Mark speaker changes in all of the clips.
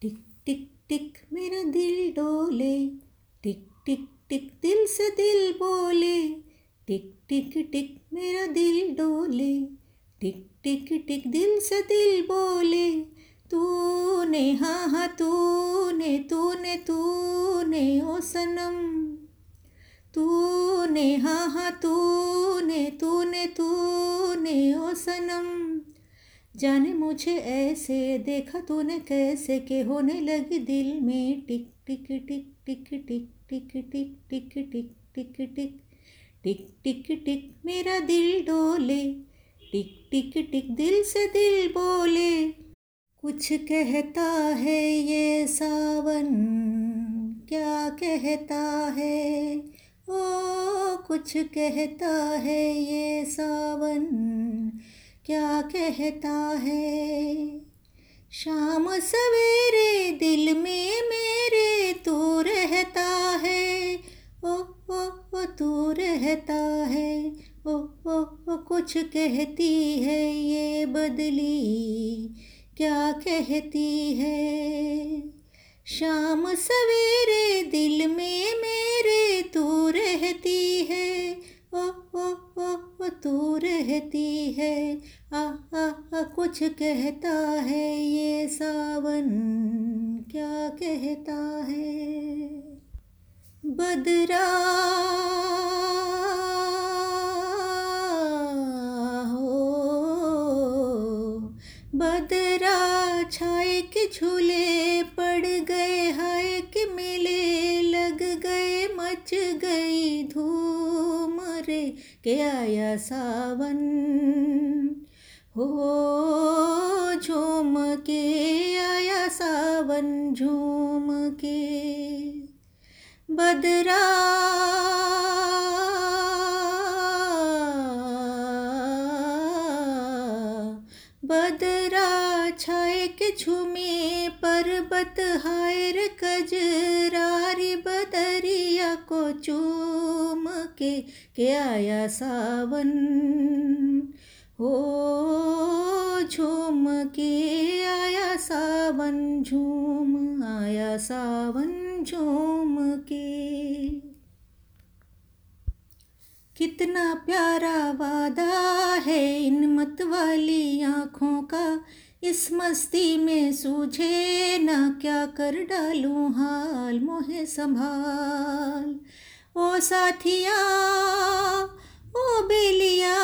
Speaker 1: टिक टिक टिक, मेरा दिल डोले। टिक टिक टिक, दिल से दिल बोले। टिक टिक टिक, मेरा दिल डोले। टिक टिक टिक, दिल से दिल बोले। तूने हाँ हाँ तूने तूने तूने, ओ सनम। तूने हाँ हाँ तूने तूने तूने, ओ सनम। जाने मुझे ऐसे देखा तूने कैसे के होने लगी दिल में टिक टिक टिक टिक टिक टिक टिक टिक टिक टिक टिक टिक टिक टिक मेरा दिल डोले टिक टिक टिक दिल से दिल बोले कुछ कहता है ये सावन क्या कहता है ओ कुछ कहता है ये सावन क्या कहता है? शाम सवेरे दिल में मेरे तू रहता है। ओ ओ ओ, तू रहता है। ओ ओ ओ, कुछ कहती है ये बदली। क्या कहती है? शाम सवेरे दिल में मेरे तू रहती है। ओ ओ ओ ओ तू रहती है। आ आ आ, कुछ कहता है ये सावन, क्या कहता है? बदरा हो बदरा, छाए के झूले पड़ गए, हाय के मेले लग गए, मच गई रे के आया सावन हो झूम के आया सावन झूम के बदरा। बदरा छाए के झूमे पर्वत हायर कजरारी बदरिया को चूम। के के आया सावन। हो झूम के आया सावन, झूम आया सावन, झूम के। कितना प्यारा वादा है इन मत वाली आँखों का, इस मस्ती में सूझे ना क्या कर डालूं हाल मोहे संभाल। ओ साथिया, ओ बेलिया,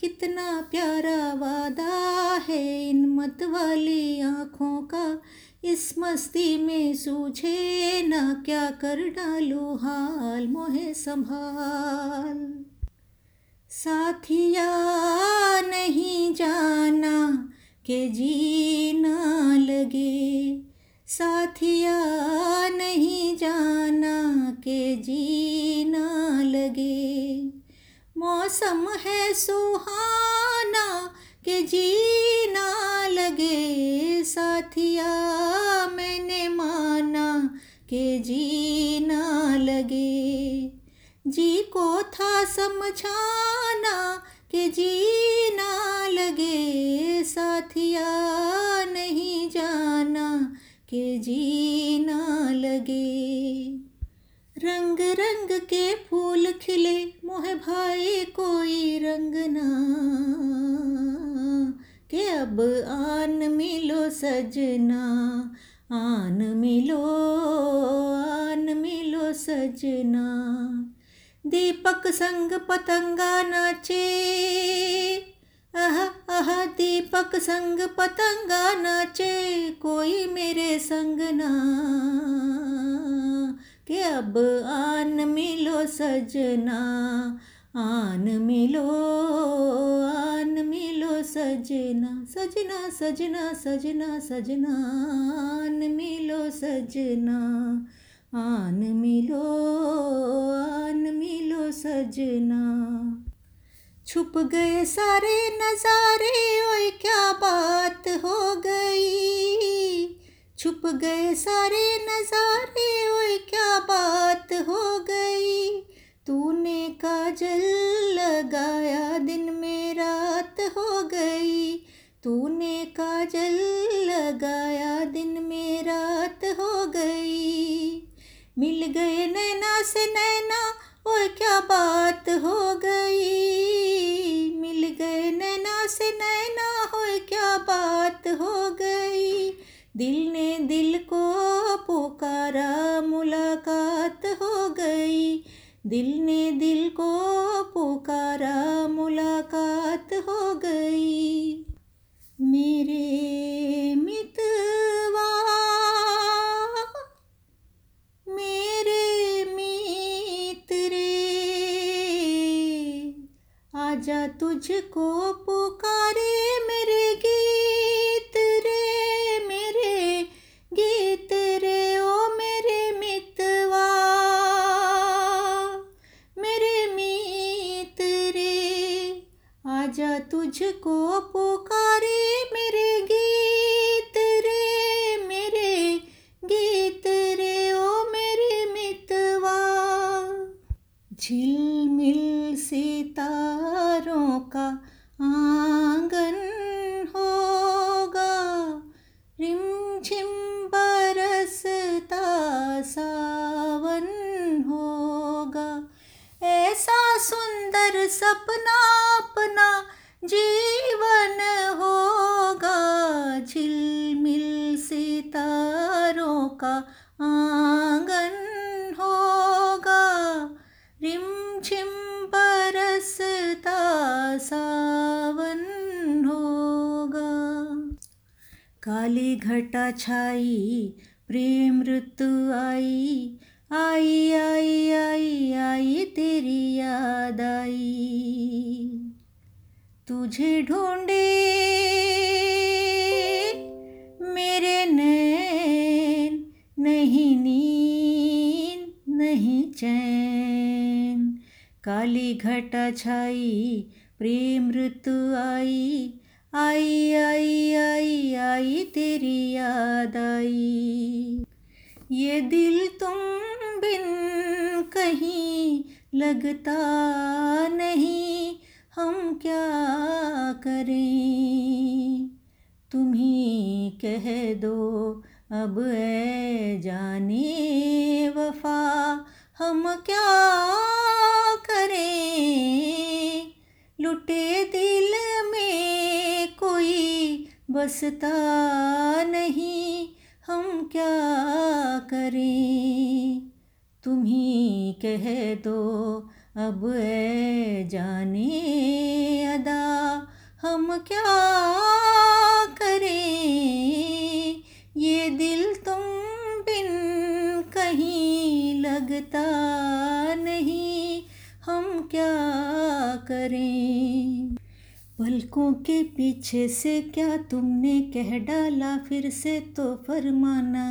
Speaker 1: कितना प्यारा वादा है इन मत वाली आँखों का। इस मस्ती में सूझे ना क्या कर डालू हाल मोहे संभाल। साथिया, नहीं जाना के जीना लगे। साथिया, नहीं जाना के जीना लगे। मौसम है सुहाना के जीना लगे। साथिया, मैंने माना के जीना लगे। जी को था समझाना के जीना लगे। साथिया, नहीं जाना के जीना लगे। रंग रंग के फूल खिले, मोह भाई कोई रंग ना। के अब आन मिलो सजना, आन मिलो आन मिलो सजना। दीपक संग पतंगा नाचे दीपक संग पतंगा नाचे, कोई मेरे संग ना। के अब आन मिलो सजना, आन मिलो आन मिलो सजना। सजना सजना सजना सजना, आन मिलो सजना, आन मिलो आन मिलो सजना। छुप गए सारे नज़ारे, ओए क्या बात हो गई? छुप गए सारे नज़ारे, ओए क्या बात हो गई? तूने काजल लगाया दिन में रात हो गई। तूने दिल ने दिल को पुकारा मुलाकात हो गई। मेरे मेरे तुझको झिलमिल सितारों का आँगन होगा। रिमझिम बरसता सावन होगा। ऐसा सुंदर सपना अपना जीवन होगा। झिलमिल सितारों का आँगन काली घटा छाई, प्रेम ऋतु आई। आई आई आई आई तेरी याद आई। तुझे ढूंढे मेरे नैन, नहीं नींद, नहीं चैन। काली घटा छाई, प्रेम ऋतु आई। आई आई आई आई, तेरी याद आई। ये दिल तुम बिन कहीं लगता नहीं, हम क्या करें? तुम ही कह दो, अब ए जाने वफा, हम क्या करें? लुटे बसता नहीं, हम क्या करें? तुम ही कह दो, अब ए जाने अदा। हम क्या करें? ये दिल तुम बिन कहीं लगता नहीं, हम क्या करें? पलकों के पीछे से क्या तुमने कह डाला? फिर से तो फरमाना,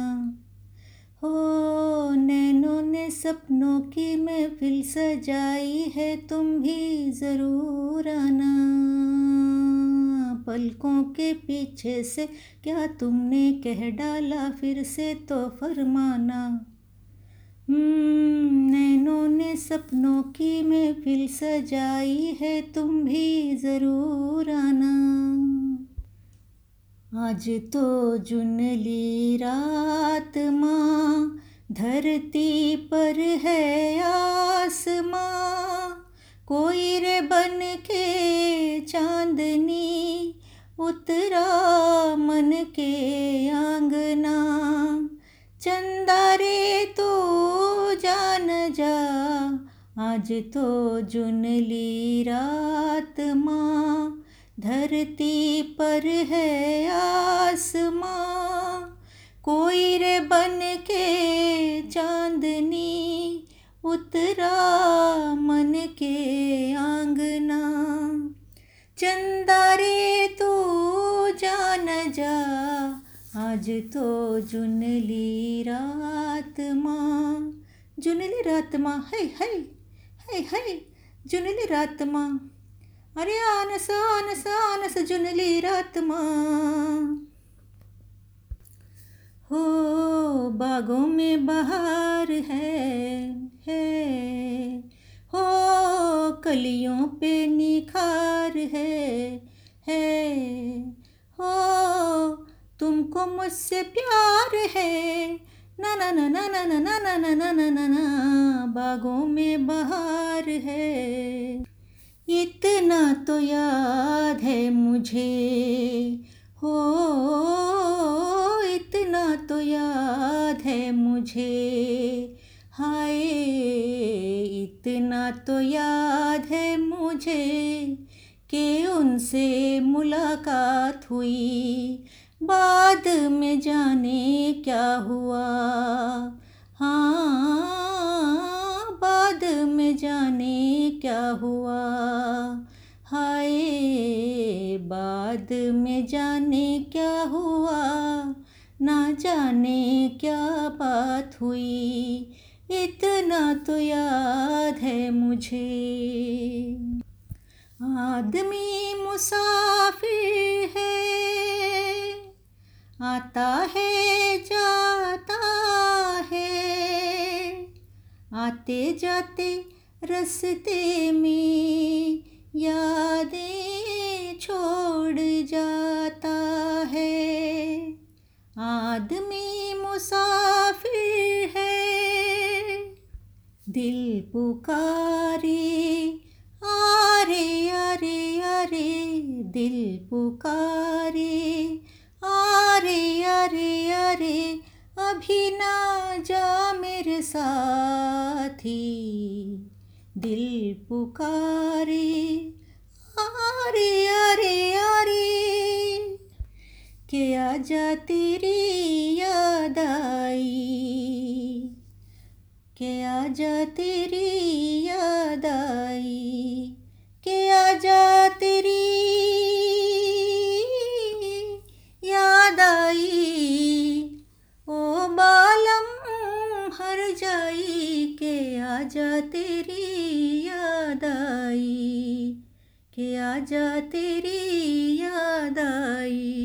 Speaker 1: हो नैनों ने सपनों की महफिल सजाई है, तुम भी ज़रूर आना। पलकों के पीछे से क्या तुमने कह डाला? फिर से तो फरमाना नैनों ने सपनों की महफिल सजाई है, तुम भी ज़रूर आना। आज तो जुनली रात माँ, धरती पर है आसमां। कोई रे बन के चांदनी उतरा मन के आंगना। चंदा रे तो जान जा। आज तो जुनली रात माँ। धरती पर है आसमां। कोई रे बन के चांदनी उतरा मन के आंगना। चंदा रे तू जान जा। आज तो जुनली रात माँ जुनली रात माँ, है है है है जुनली रात माँ। अरे आनस आनस आनस जुनली रात माँ। हो, बागों में बहार है है, हो, कलियों पे निखार है। तुमको मुझसे प्यार है ना ना ना ना ना ना ना ना ना ना ना ना बागों में बहार है इतना तो याद है मुझे हो इतना तो याद है मुझे हाय इतना तो याद है मुझे कि उनसे मुलाकात हुई बाद में जाने क्या हुआ? हाँ बाद में जाने क्या हुआ? हाय, बाद में जाने क्या हुआ? ना जाने क्या बात हुई? इतना तो याद है मुझे। आदमी मुसाफिर है आता है, जाता है। आते जाते रस्ते में यादें छोड़ जाता है। आदमी मुसाफिर है। दिल पुकारे, आरे आरे आरे। दिल पुकारे आरे आरे अरे, अभी ना जा मेरे साथी। दिल पुकारे आरे आरे आरे के आजा तेरी याद आई के आजा तेरी याद आई आजा तेरी याद आई।